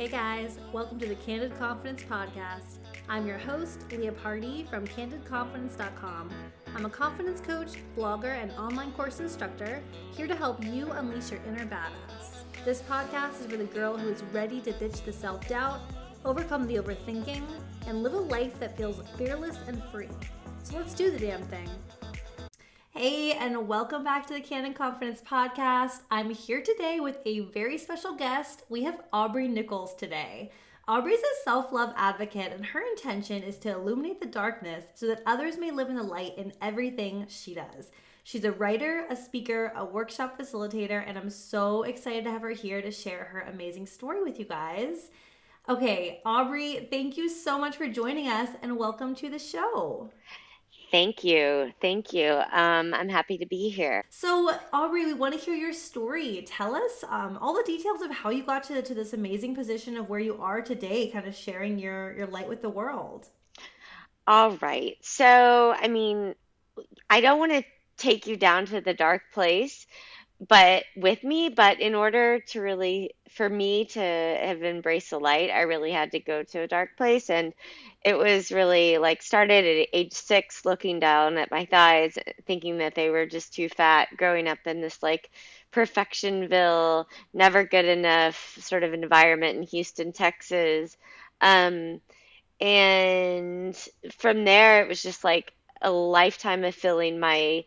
Hey guys, welcome to the Candid Confidence Podcast. I'm your host, Leah Party from CandidConfidence.com. I'm a confidence coach, blogger, and online course instructor here to help you unleash your inner badass. This podcast is for the girl who is ready to ditch the self doubt, overcome the overthinking, and live a life that feels fearless and free. So let's do the damn thing. Hey, and welcome back to the Candid Confidence Podcast. I'm here today with a very special guest. We have Aubrey Nichols today. Aubrey's a self love advocate, and her intention is to illuminate the darkness so that others may live in the light in everything she does. She's a writer, a speaker, a workshop facilitator, and I'm so excited to have her here to share her amazing story with you guys. Okay, Aubrey, thank you so much for joining us and welcome to the show. Thank you. Thank you. Um, I'm happy to be here. So, Aubrey, we want to hear your story. Tell us um, all the details of how you got to, to this amazing position of where you are today, kind of sharing your, your light with the world. All right. So, I mean, I don't want to take you down to the dark place but with me but in order to really for me to have embraced the light i really had to go to a dark place and it was really like started at age six looking down at my thighs thinking that they were just too fat growing up in this like perfectionville never good enough sort of environment in houston texas. Um, and from there it was just like a lifetime of filling my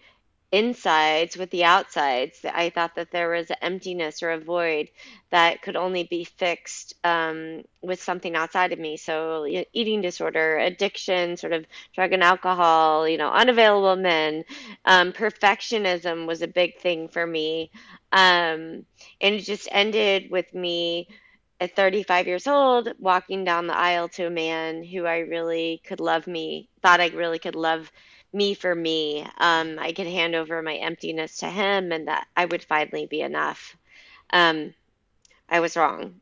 insides with the outsides. I thought that there was an emptiness or a void that could only be fixed um, with something outside of me. So, eating disorder, addiction, sort of drug and alcohol, you know, unavailable men, um, perfectionism was a big thing for me. Um, and it just ended with me at 35 years old walking down the aisle to a man who I really could love me, thought I really could love me for me. Um, I could hand over my emptiness to him and that I would finally be enough. Um, I was wrong.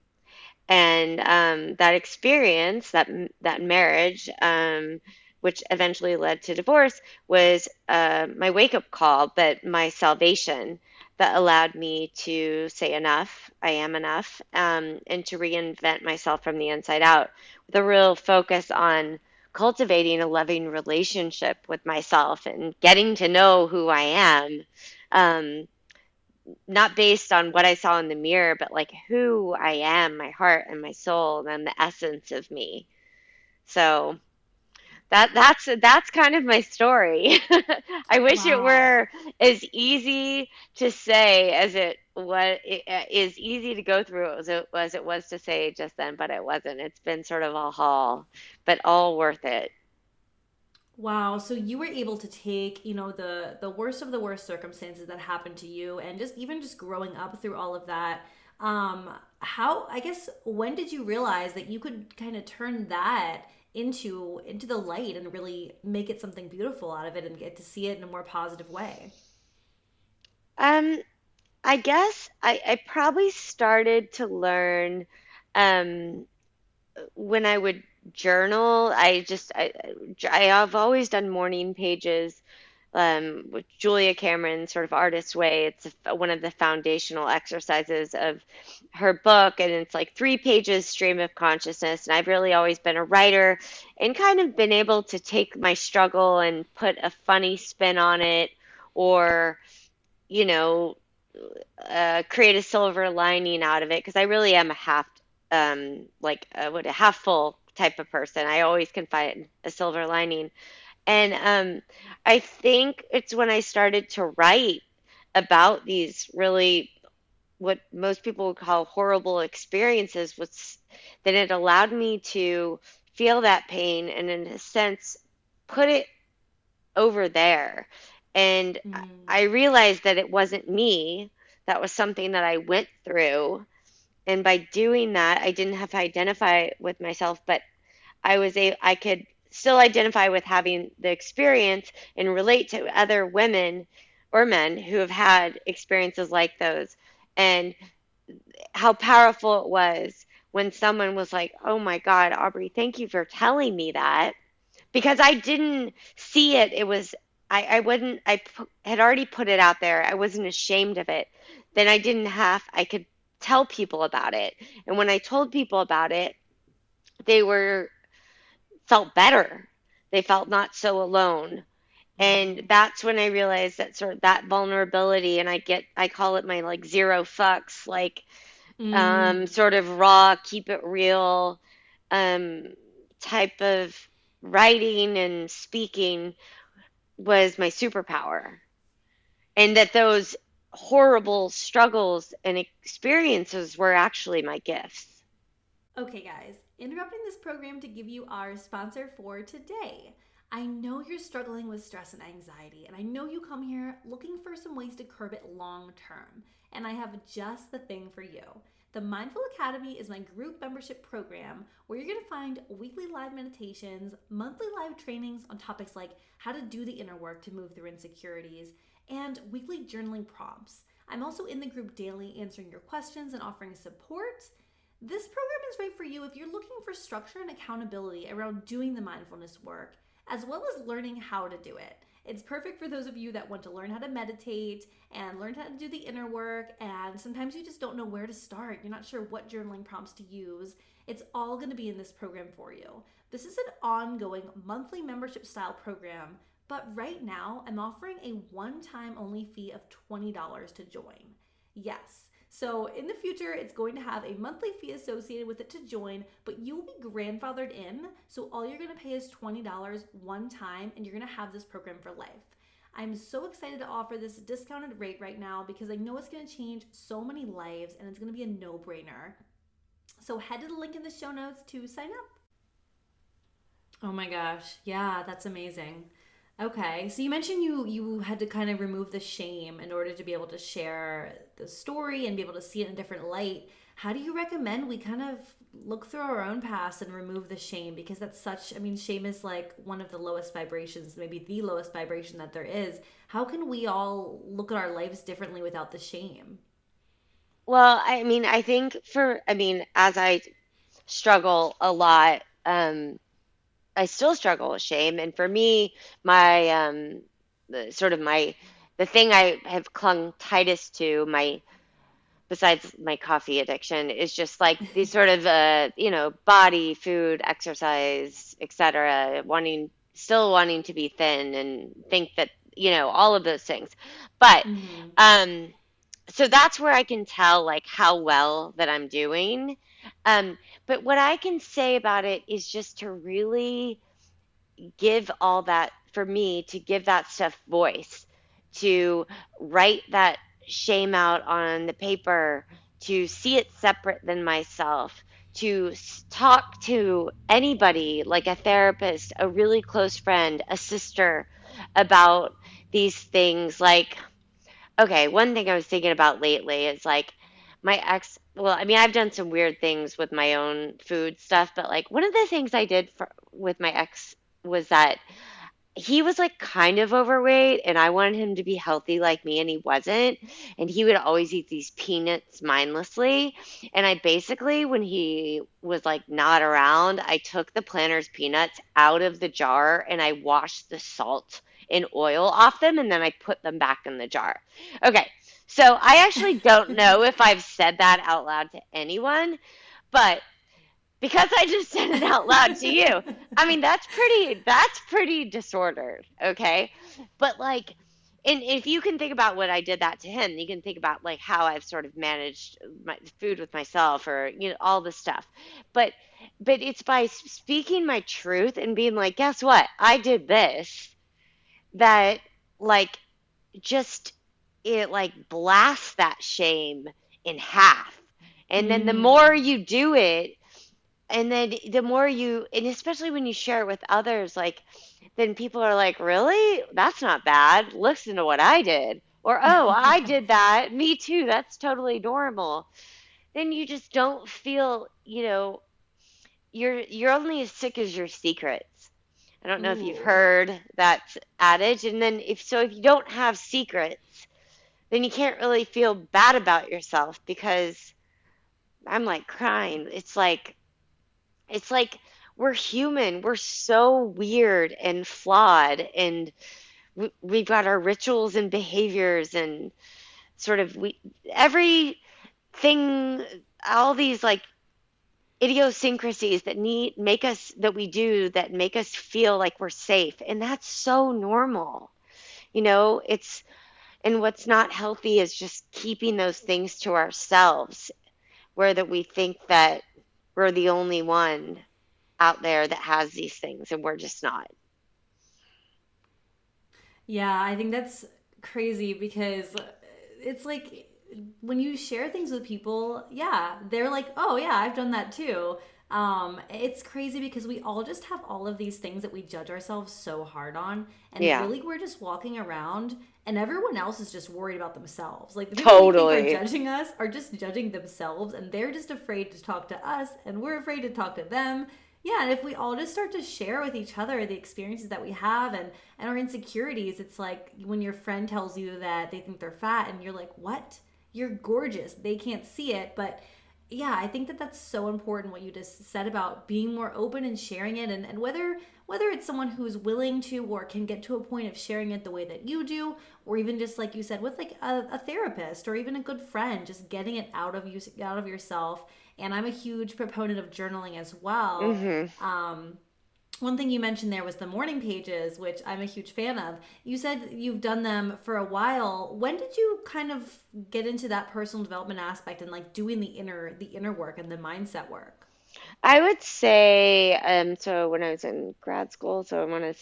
And um, that experience, that that marriage, um, which eventually led to divorce, was uh, my wake up call, but my salvation that allowed me to say enough, I am enough, um, and to reinvent myself from the inside out with a real focus on cultivating a loving relationship with myself and getting to know who I am. Um, not based on what I saw in the mirror, but like who I am, my heart and my soul, and the essence of me. So that that's that's kind of my story. I wish wow. it were as easy to say as it was it uh, is easy to go through as it was it was to say just then, but it wasn't. It's been sort of a haul, but all worth it. Wow, so you were able to take, you know, the the worst of the worst circumstances that happened to you and just even just growing up through all of that um how i guess when did you realize that you could kind of turn that into into the light and really make it something beautiful out of it and get to see it in a more positive way? Um, I guess I, I probably started to learn um, when I would journal. I just I, I have always done morning pages um, with Julia Cameron, sort of artist way. It's one of the foundational exercises of her book, and it's like three pages stream of consciousness. And I've really always been a writer and kind of been able to take my struggle and put a funny spin on it, or you know, uh, create a silver lining out of it because I really am a half, um, like a, what a half full type of person. I always can find a silver lining. And um, I think it's when I started to write about these really what most people would call horrible experiences was that it allowed me to feel that pain and in a sense put it over there. And mm. i realized that it wasn't me. That was something that i went through. And by doing that i didn't have to identify with myself but i was a i could still identify with having the experience and relate to other women or men who have had experiences like those and how powerful it was when someone was like, "Oh my god, Aubrey, thank you for telling me that." Because I didn't see it. It was I I wouldn't I had already put it out there. I wasn't ashamed of it. Then I didn't have I could tell people about it. And when I told people about it, they were felt better. They felt not so alone. And that's when I realized that sort of that vulnerability and I get I call it my like zero fucks, like Mm. um sort of raw, keep it real um type of writing and speaking was my superpower. And that those horrible struggles and experiences were actually my gifts. Okay, guys, interrupting this program to give you our sponsor for today. I know you're struggling with stress and anxiety, and I know you come here looking for some ways to curb it long term. And I have just the thing for you. The Mindful Academy is my group membership program where you're going to find weekly live meditations, monthly live trainings on topics like how to do the inner work to move through insecurities, and weekly journaling prompts. I'm also in the group daily answering your questions and offering support. This program is right for you if you're looking for structure and accountability around doing the mindfulness work, as well as learning how to do it. It's perfect for those of you that want to learn how to meditate and learn how to do the inner work, and sometimes you just don't know where to start. You're not sure what journaling prompts to use. It's all going to be in this program for you. This is an ongoing monthly membership style program, but right now I'm offering a one time only fee of $20 to join. Yes. So in the future, it's going to have a monthly fee associated with it to join, but you will be grandfathered in. So all you're going to pay is $20 one time, and you're going to have this program for life. I'm so excited to offer this discounted rate right now because I know it's going to change so many lives and it's going to be a no brainer. So head to the link in the show notes to sign up. Oh my gosh. Yeah, that's amazing. Okay, so you mentioned you you had to kind of remove the shame in order to be able to share the story and be able to see it in a different light. How do you recommend we kind of look through our own past and remove the shame because that's such I mean shame is like one of the lowest vibrations, maybe the lowest vibration that there is. How can we all look at our lives differently without the shame? Well, I mean, I think for, I mean, as I struggle a lot, um, I still struggle with shame. And for me, my, um, the, sort of my, the thing I have clung tightest to, my, besides my coffee addiction, is just like these sort of, uh, you know, body, food, exercise, etc., wanting, still wanting to be thin and think that, you know, all of those things. But, Mhm. um, so that's where I can tell like how well that I'm doing. Um, but what I can say about it is just to really give all that for me to give that stuff voice, to write that shame out on the paper, to see it separate than myself, to talk to anybody like a therapist, a really close friend, a sister about these things. Like Okay, one thing I was thinking about lately is like my ex. Well, I mean, I've done some weird things with my own food stuff, but like one of the things I did for, with my ex was that he was like kind of overweight and I wanted him to be healthy like me and he wasn't. And he would always eat these peanuts mindlessly. And I basically, when he was like not around, I took the Planters peanuts out of the jar and I washed the salt and oil off them and then I put them back in the jar. Okay. So I actually don't know if I've said that out loud to anyone, but because I just said it out loud to you. I mean, that's pretty that's pretty disordered, okay? But like and if you can think about what I did that to him, you can think about like how I've sort of managed my food with myself or you know all this stuff. But but it's by speaking my truth and being like, guess what? I did this that like just it like blasts that shame in half. And then the more Mm. you do it, and then the more you and especially when you share it with others like then people are like really? That's not bad. Listen to what i did. Or oh i did that. Me too. That's totally normal. Then you just don't feel you know you're you're only as sick as your secrets. I don't know if you've heard that adage. And then if so if you don't have secrets then you can't really feel bad about yourself because i'm like crying. It's like it's like we're human. We're so weird and flawed, and we, we've got our rituals and behaviors, and sort of we every thing, all these like idiosyncrasies that need make us that we do that make us feel like we're safe. And that's so normal. You know it's and what's not healthy is just keeping those things to ourselves where that we think that we're the only one out there that has these things and we're just not yeah i think that's crazy because it's like when you share things with people, yeah, they're like, oh yeah, I've done that too. Um, it's crazy because we all just have all of these things that we judge ourselves so hard on, and yeah. really we're just walking around, and everyone else is just worried about themselves. Like the people totally. are judging us are just judging themselves, and they're just afraid to talk to us, and we're afraid to talk to them. Yeah, and if we all just start to share with each other the experiences that we have and and our insecurities, it's like when your friend tells you that they think they're fat, and you're like, what? you're gorgeous. They can't see it, but yeah, I think that that's so important what you just said about being more open and sharing it and, and whether whether it's someone who's willing to or can get to a point of sharing it the way that you do or even just like you said with like a, a therapist or even a good friend just getting it out of you out of yourself and i'm a huge proponent of journaling as well mm-hmm. um, one thing you mentioned there was the morning pages, which I'm a huge fan of. You said you've done them for a while. When did you kind of get into that personal development aspect and like doing the inner the inner work and the mindset work? I would say um so when I was in grad school, so I want to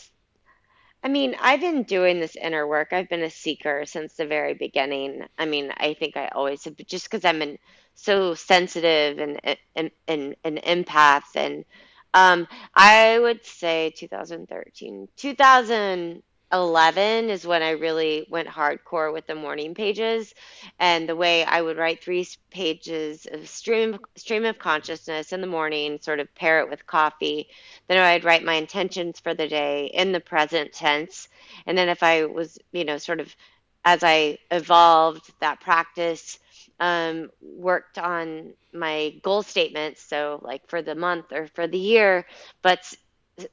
I mean, I've been doing this inner work. I've been a seeker since the very beginning. I mean, I think I always have, just because I'm in, so sensitive and, and, and an empath and um, I would say 2013. 2011 is when I really went hardcore with the morning pages and the way I would write three pages of stream stream of consciousness in the morning, sort of pair it with coffee. Then I'd write my intentions for the day in the present tense. And then if I was, you know, sort of as I evolved that practice, um, worked on my goal statements, so like for the month or for the year, but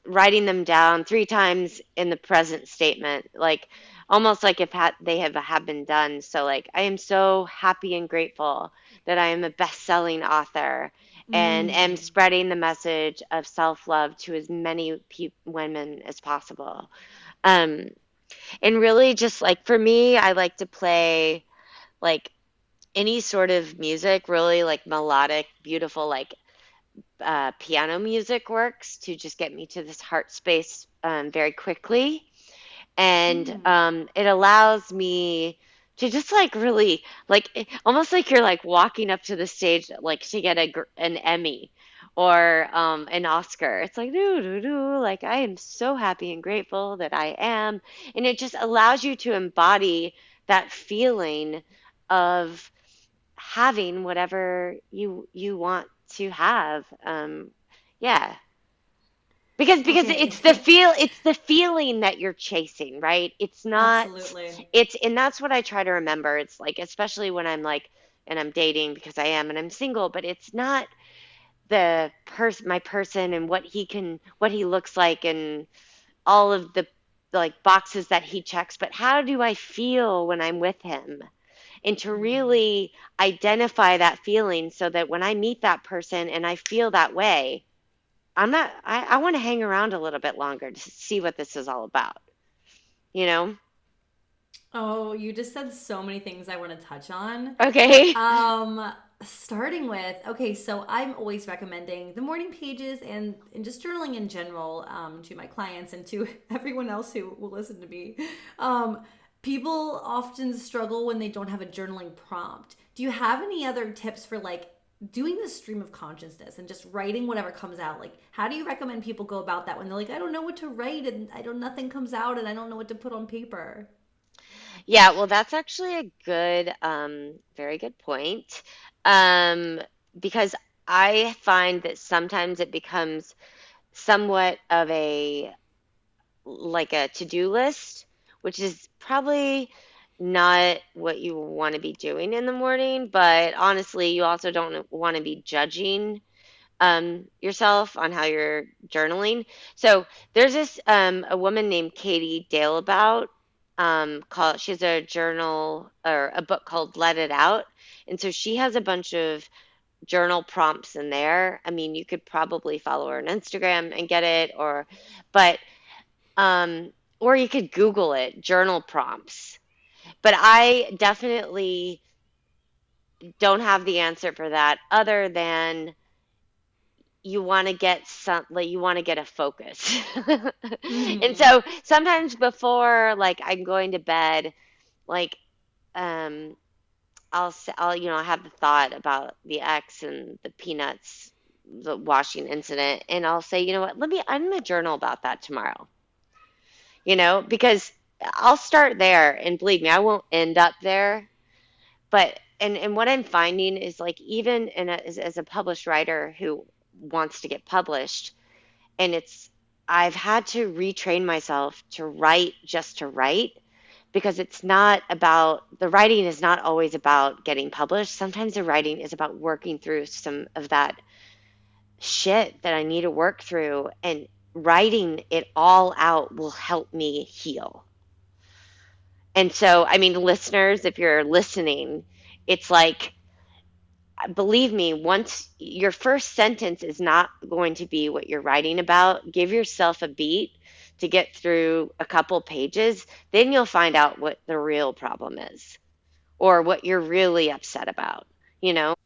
writing them down three times in the present statement, like almost like if ha- they have, have been done. So, like, I am so happy and grateful that I am a best selling author and mm. am spreading the message of self love to as many pe- women as possible. Um, and really, just like for me, I like to play like any sort of music, really like melodic, beautiful, like uh, piano music works to just get me to this heart space um, very quickly. And mm. um, it allows me to just like really, like almost like you're like walking up to the stage, like to get a, an Emmy or um, an Oscar. It's like, doo, doo, doo, like I am so happy and grateful that I am. And it just allows you to embody that feeling of having whatever you you want to have. Um, yeah. Because because okay. it's the feel it's the feeling that you're chasing, right? It's not Absolutely. it's and that's what I try to remember. It's like especially when I'm like and I'm dating because I am and I'm single, but it's not the person my person and what he can what he looks like and all of the like boxes that he checks, but how do I feel when I'm with him? And to really identify that feeling so that when I meet that person and I feel that way, I'm not, I, I want to hang around a little bit longer to see what this is all about, you know? Oh, you just said so many things I want to touch on. Okay. Um, starting with okay, so I'm always recommending the morning pages and and just journaling in general um, to my clients and to everyone else who will listen to me. Um, people often struggle when they don't have a journaling prompt. Do you have any other tips for like doing the stream of consciousness and just writing whatever comes out? Like, how do you recommend people go about that when they're like, I don't know what to write and I don't nothing comes out and I don't know what to put on paper? Yeah, well, that's actually a good, um, very good point. Um, because I find that sometimes it becomes somewhat of a like a to-do list which is probably not what you want to be doing in the morning. But honestly, you also don't want to be judging um, yourself on how you're journaling. So there's this um, a woman named Katie Dalebout um, called she has a journal or a book called Let It Out, and so she has a bunch of journal prompts in there. I mean, you could probably follow her on Instagram and get it, or but um, or you could Google it, journal prompts. But I definitely don't have the answer for that other than you want to get some like you want to get a focus mm-hmm. and so sometimes before like i'm going to bed like um i'll i'll you know i have the thought about the ex and the peanuts the washing incident and i'll say you know what let me i'm going to journal about that tomorrow you know because i'll start there and believe me i won't end up there but and and what i'm finding is like even in a, as, as a published writer who wants to get published and it's I've had to retrain myself to write just to write because it's not about the writing is not always about getting published. Sometimes the writing is about working through some of that shit that I need to work through and writing it all out will help me heal. And so, I mean, listeners, if you're listening, it's like believe me, once your first sentence is not going to be what you're writing about, give yourself a beat to get through a couple pages, then you'll find out what the real problem is or what you're really upset about, you know?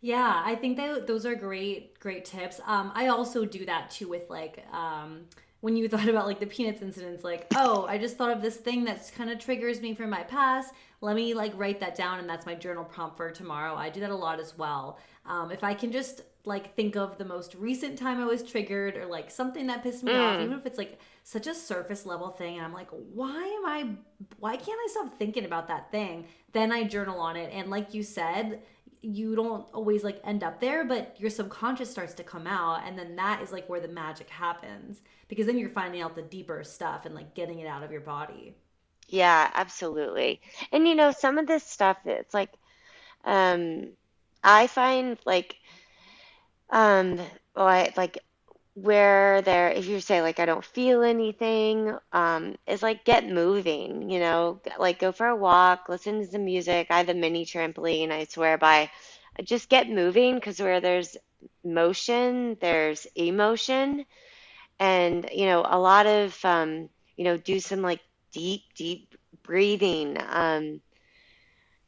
Yeah, I think that those are great, great tips. Um, I also do that too with like, um, when you thought about like the peanuts incidents like oh i just thought of this thing that's kind of triggers me from my past let me like write that down and that's my journal prompt for tomorrow i do that a lot as well um, if i can just like think of the most recent time i was triggered or like something that pissed me mm. off even if it's like such a surface level thing and i'm like why am i why can't i stop thinking about that thing then i journal on it and like you said you don't always like end up there, but your subconscious starts to come out, and then that is like where the magic happens because then you're finding out the deeper stuff and like getting it out of your body. Yeah, absolutely. And you know, some of this stuff, it's like, um, I find like, um, well, I, like where there if you say like i don't feel anything um is like get moving you know? Like go for a walk listen to some music. I have a mini trampoline i swear by. Just get moving because where there's motion there's emotion. And you know a lot of um you know do some like deep deep breathing um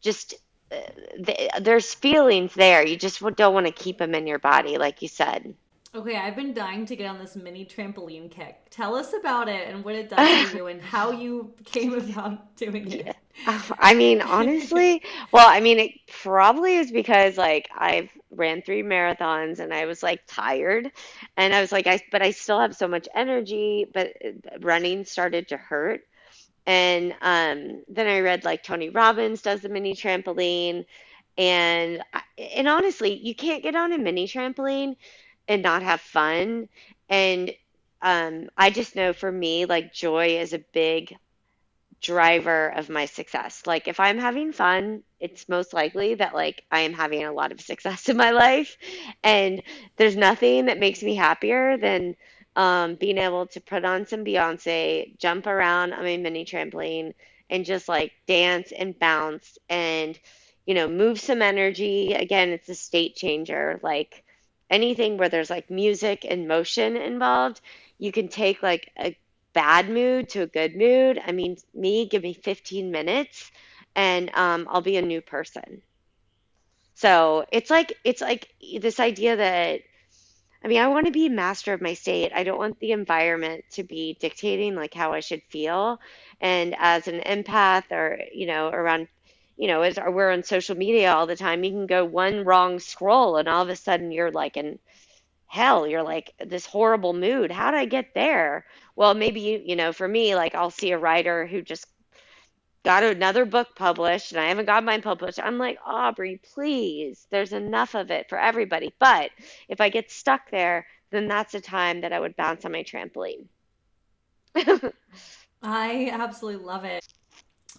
just uh, th- there's feelings there. You just don't want to keep them in your body like you said Okay, I've been dying to get on this mini trampoline kick. Tell us about it and what it does for you and how you came about doing it. Yeah. I mean, honestly, well, I mean, it probably is because like I've ran three marathons and I was like tired and I was like, I, but I still have so much energy, but uh, running started to hurt. And um, then I read like Tony Robbins does the mini trampoline. And, and honestly, you can't get on a mini trampoline and not have fun. And um, I just know for me, like joy is a big driver of my success. Like if I'm having fun, it's most likely that like I am having a lot of success in my life. And there's nothing that makes me happier than um, being able to put on some Beyonce, jump around on my mini trampoline, and just like dance and bounce and you know move some energy. Again, it's a state changer. Like anything where there's like music and motion involved, you can take like a bad mood to a good mood. I mean, me, give me 15 minutes and um, I'll be a new person. So it's like it's like this idea that I mean, I want to be master of my state. I don't want the environment to be dictating like how I should feel. And as an empath or, you know, around you know, as we're on social media all the time, you can go one wrong scroll and all of a sudden you're like in hell, you're like this horrible mood. How did I get there? Well, maybe you, you know, for me, like I'll see a writer who just got another book published and I haven't got mine published. I'm like, Aubrey, please, there's enough of it for everybody. But if I get stuck there, then that's a time that I would bounce on my trampoline. I absolutely love it.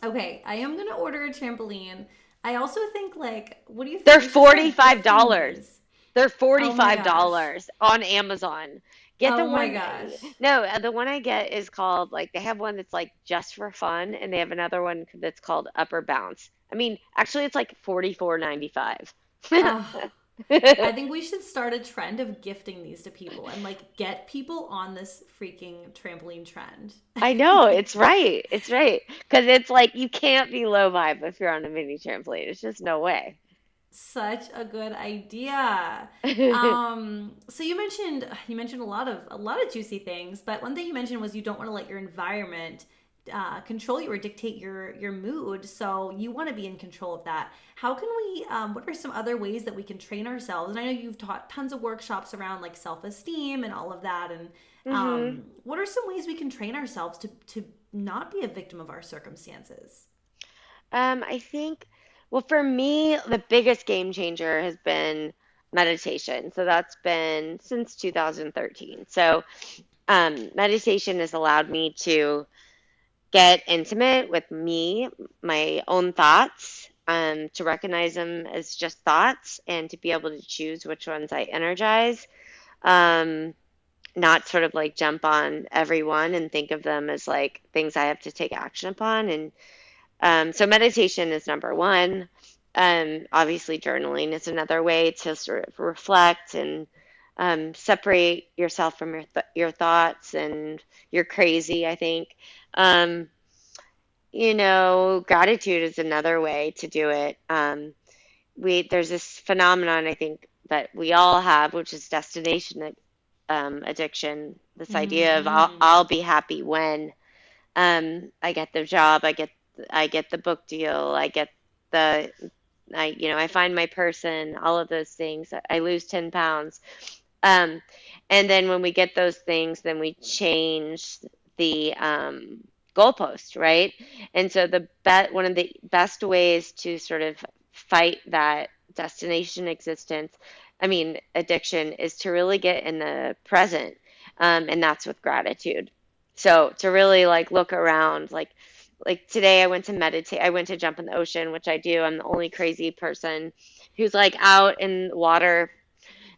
Okay, I am gonna order a trampoline. I also think like, what do you think? They're forty five dollars. They're forty five dollars oh on Amazon. get oh the my one. gosh. No, uh, the one I get is called like they have one that's like just for fun, and they have another one that's called Upper Bounce. I mean, actually, it's like forty four ninety five. Oh, I think we should start a trend of gifting these to people and like get people on this freaking trampoline trend. I know it's right. It's right because it's like you can't be low vibe if you're on a mini trampoline. It's just no way. Such a good idea. Um, so you mentioned you mentioned a lot of a lot of juicy things, but one thing you mentioned was you don't want to let your environment uh, control you or dictate your your mood. So you want to be in control of that. How can we? Um, what are some other ways that we can train ourselves? And I know you've taught tons of workshops around like self esteem and all of that. And um, hmm what are some ways we can train ourselves to to not be a victim of our circumstances? Um, I think, well, for me, the biggest game changer has been meditation. So that's been since 2013. So um, meditation has allowed me to get intimate with me, my own thoughts, um, to recognize them as just thoughts and to be able to choose which ones I energize. Um, not sort of like jump on everyone and think of them as like things I have to take action upon. And um, so meditation is number one. Um, obviously, journaling is another way to sort of reflect and um, separate yourself from your th- your thoughts and you're crazy. I think. Um, you know, gratitude is another way to do it. Um, we there's this phenomenon I think that we all have, which is destination um, addiction. This idea of I'll, Mm-hmm. I'll be happy when um, I get the job, I get I get the book deal, I get the I you know I find my person, all of those things. I lose ten pounds, um, and then when we get those things, then we change the um, goalpost, right? And so the bet one of the best ways to sort of fight that destination existence, I mean addiction, is to really get in the present, um, and that's with gratitude. So to really like look around, like like today I went to meditate. I went to jump in the ocean, which I do. I'm the only crazy person who's like out in water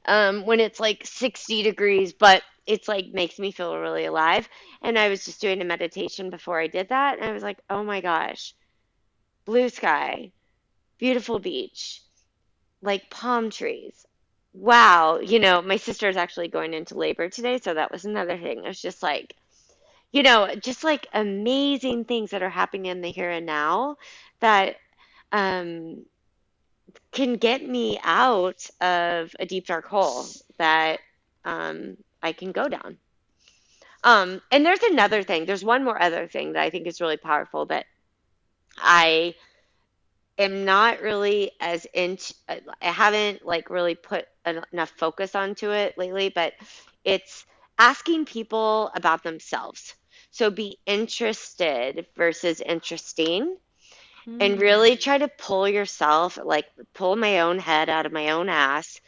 um, when it's like 60 degrees, but it's like makes me feel really alive. And I was just doing a meditation before I did that, and I was like, oh my gosh, blue sky, beautiful beach, like palm trees. Wow, you know, my sister is actually going into labor today, so that was another thing. It was just like, you know, just like amazing things that are happening in the here and now that um, can get me out of a deep dark hole that um, I can go down. Um, and there's another thing. There's one more other thing that I think is really powerful that I am not really as into. I haven't like really put en- enough focus onto it lately, but it's asking people about themselves. So be interested versus interesting and really Hmm. try to pull yourself, like pull my own head out of my own ass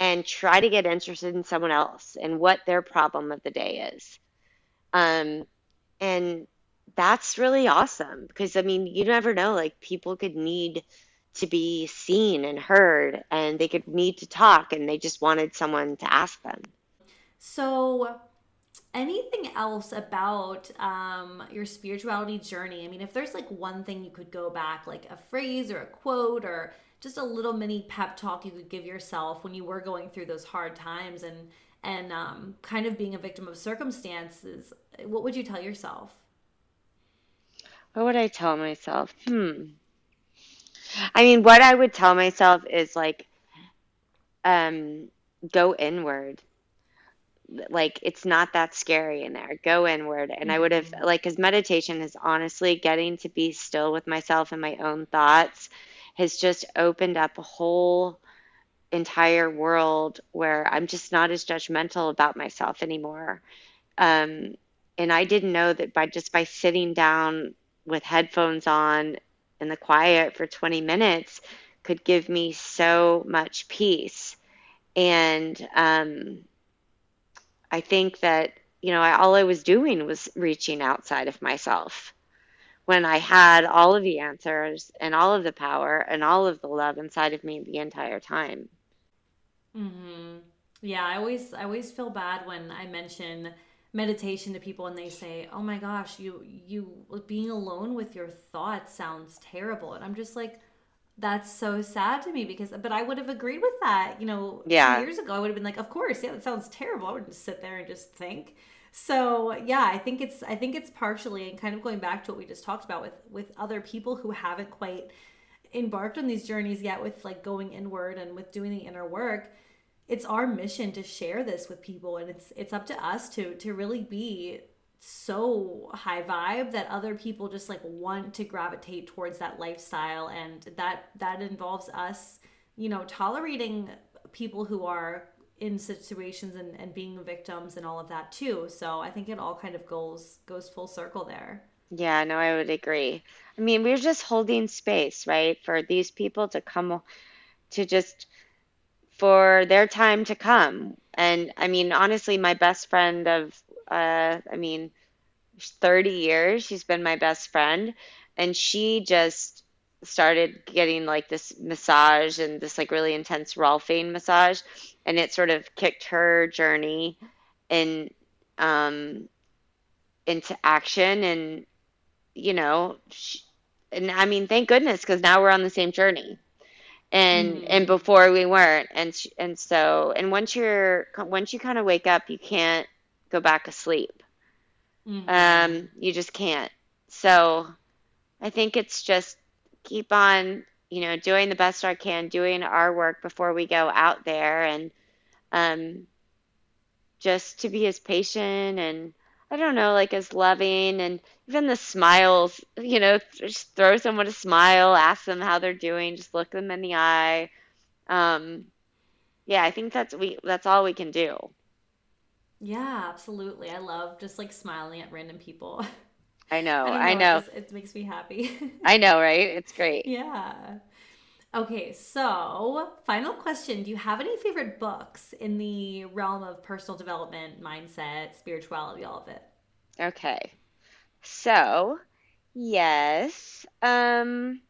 and try to get interested in someone else and what their problem of the day is. Um, and that's really awesome because I mean, you never know, like people could need to be seen and heard and they could need to talk and they just wanted someone to ask them. So, anything else about um, your spirituality journey? I mean, if there's like one thing you could go back, like a phrase or a quote or just a little mini pep talk you could give yourself when you were going through those hard times and and um, kind of being a victim of circumstances, what would you tell yourself? What would I tell myself? Hmm. I mean, what I would tell myself is like, um, go inward. Like it's not that scary in there. Go inward. And I would have Mhm. like cuz meditation is honestly getting to be still with myself and my own thoughts has just opened up a whole entire world where I'm just not as judgmental about myself anymore. Um and I didn't know that by just by sitting down with headphones on in the quiet for 20 minutes could give me so much peace. And um I think that, you know, I, all I was doing was reaching outside of myself when I had all of the answers and all of the power and all of the love inside of me the entire time. hmm Yeah, I always I always feel bad when I mention meditation to people and they say, "Oh my gosh, you you being alone with your thoughts sounds terrible." And I'm just like that's so sad to me because but I would have agreed with that, you know, yeah. years ago I would have been like, "Of course, yeah, that sounds terrible." I would just sit there and just think. So, yeah, I think it's I think it's partially and kind of going back to what we just talked about with with other people who haven't quite embarked on these journeys yet with like going inward and with doing the inner work it's our mission to share this with people and it's it's up to us to to really be so high vibe that other people just like want to gravitate towards that lifestyle and that that involves us you know tolerating people who are in situations and, and being victims and all of that too so i think it all kind of goes goes full circle there Yeah, no, I would agree. I mean, we're just holding space, right, for these people to come to just for their time to come. And I mean, honestly, my best friend of, uh, I mean, 30 years, she's been my best friend. And she just started getting like this massage and this like really intense Rolfing massage. And it sort of kicked her journey in, um, into action. And, you know, she, and I mean, thank goodness, because now we're on the same journey and and Mm-hmm. before we weren't and sh- and so and once you're once you kind of wake up you can't go back asleep Mm-hmm. um you just can't so i think it's just keep on you know doing the best i can doing our work before we go out there and um just to be as patient and I don't know, like as loving and even the smiles, you know, just throw someone a smile, ask them how they're doing, just look them in the eye. Um, yeah, I think that's we that's all we can do. Yeah, absolutely. I love just like smiling at random people. I know, I don't I know, it just it makes me happy. I know, right? It's great. Yeah. Okay, so final question. Do you have any favorite books in the realm of personal development, mindset, spirituality, all of it? Okay. So, yes. Um,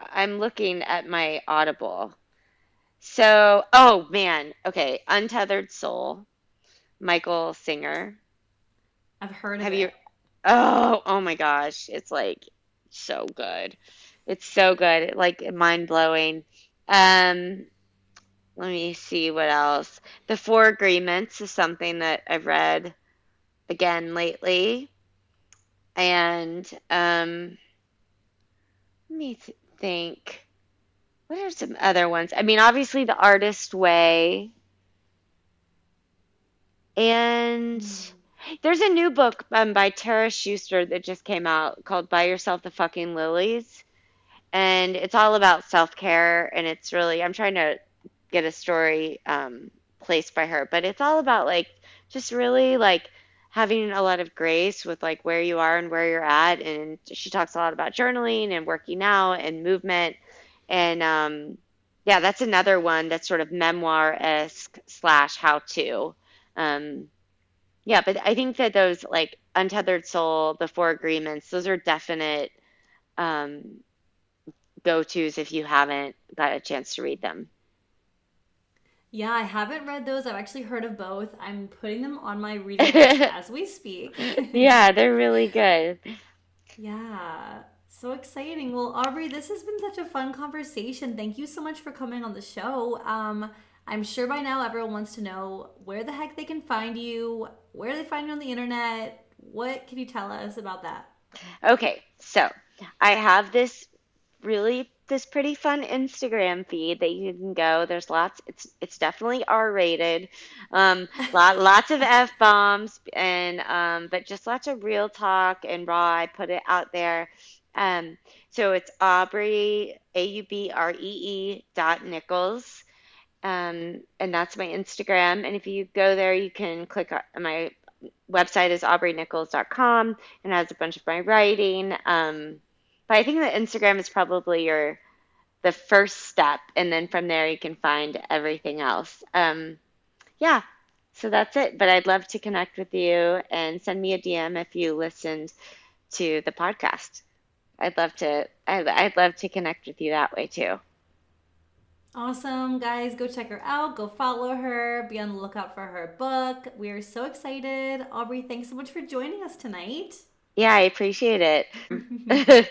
I'm looking at my Audible. So, oh man, okay, Untethered Soul, Michael Singer. I've heard of Have you. Oh, oh my gosh. It's like so good. It's so good. Like mind blowing. Um, let me see what else. The Four Agreements is something that I've read again lately. And um, let me th think. What are some other ones? I mean, obviously The Artist Way. And Mm. there's a new book um, by Tara Schuster that just came out called Buy Yourself the Fucking Lilies. and it's all about self-care and it's really i'm trying to get a story um, placed by her but it's all about like just really like having a lot of grace with like where you are and where you're at and she talks a lot about journaling and working out and movement and um, yeah that's another one that's sort of memoir-esque slash how-to um, yeah but i think that those like untethered soul the four agreements those are definite um, go-tos if you haven't got a chance to read them. Yeah, I haven't read those. I've actually heard of both. I'm putting them on my reading list as we speak. Yeah, they're really good. Yeah, so exciting. Well, Aubrey, this has been such a fun conversation. Thank you so much for coming on the show. Um, I'm sure by now everyone wants to know where the heck they can find you, where they find you on the internet. What can you tell us about that? Okay, so I have this really this pretty fun Instagram feed that you can go. There's lots. It's it's definitely R-rated. Um, lot lots of F-bombs and um, but just lots of real talk and raw. I put it out there. Um, so it's Aubrey A U B R E E dot Nichols. Um, and that's my Instagram. And if you go there, you can click on my website is aubreynichols.com and has a bunch of my writing. Um, but I think that Instagram is probably your the first step, and then from there you can find everything else. Um, yeah, so that's it. But I'd love to connect with you and send me a DM if you listened to the podcast. I'd love to. I'd, I'd love to connect with you that way too. Awesome, guys. Go check her out. Go follow her. Be on the lookout for her book. We are so excited. Aubrey, thanks so much for joining us tonight. Yeah, I appreciate it.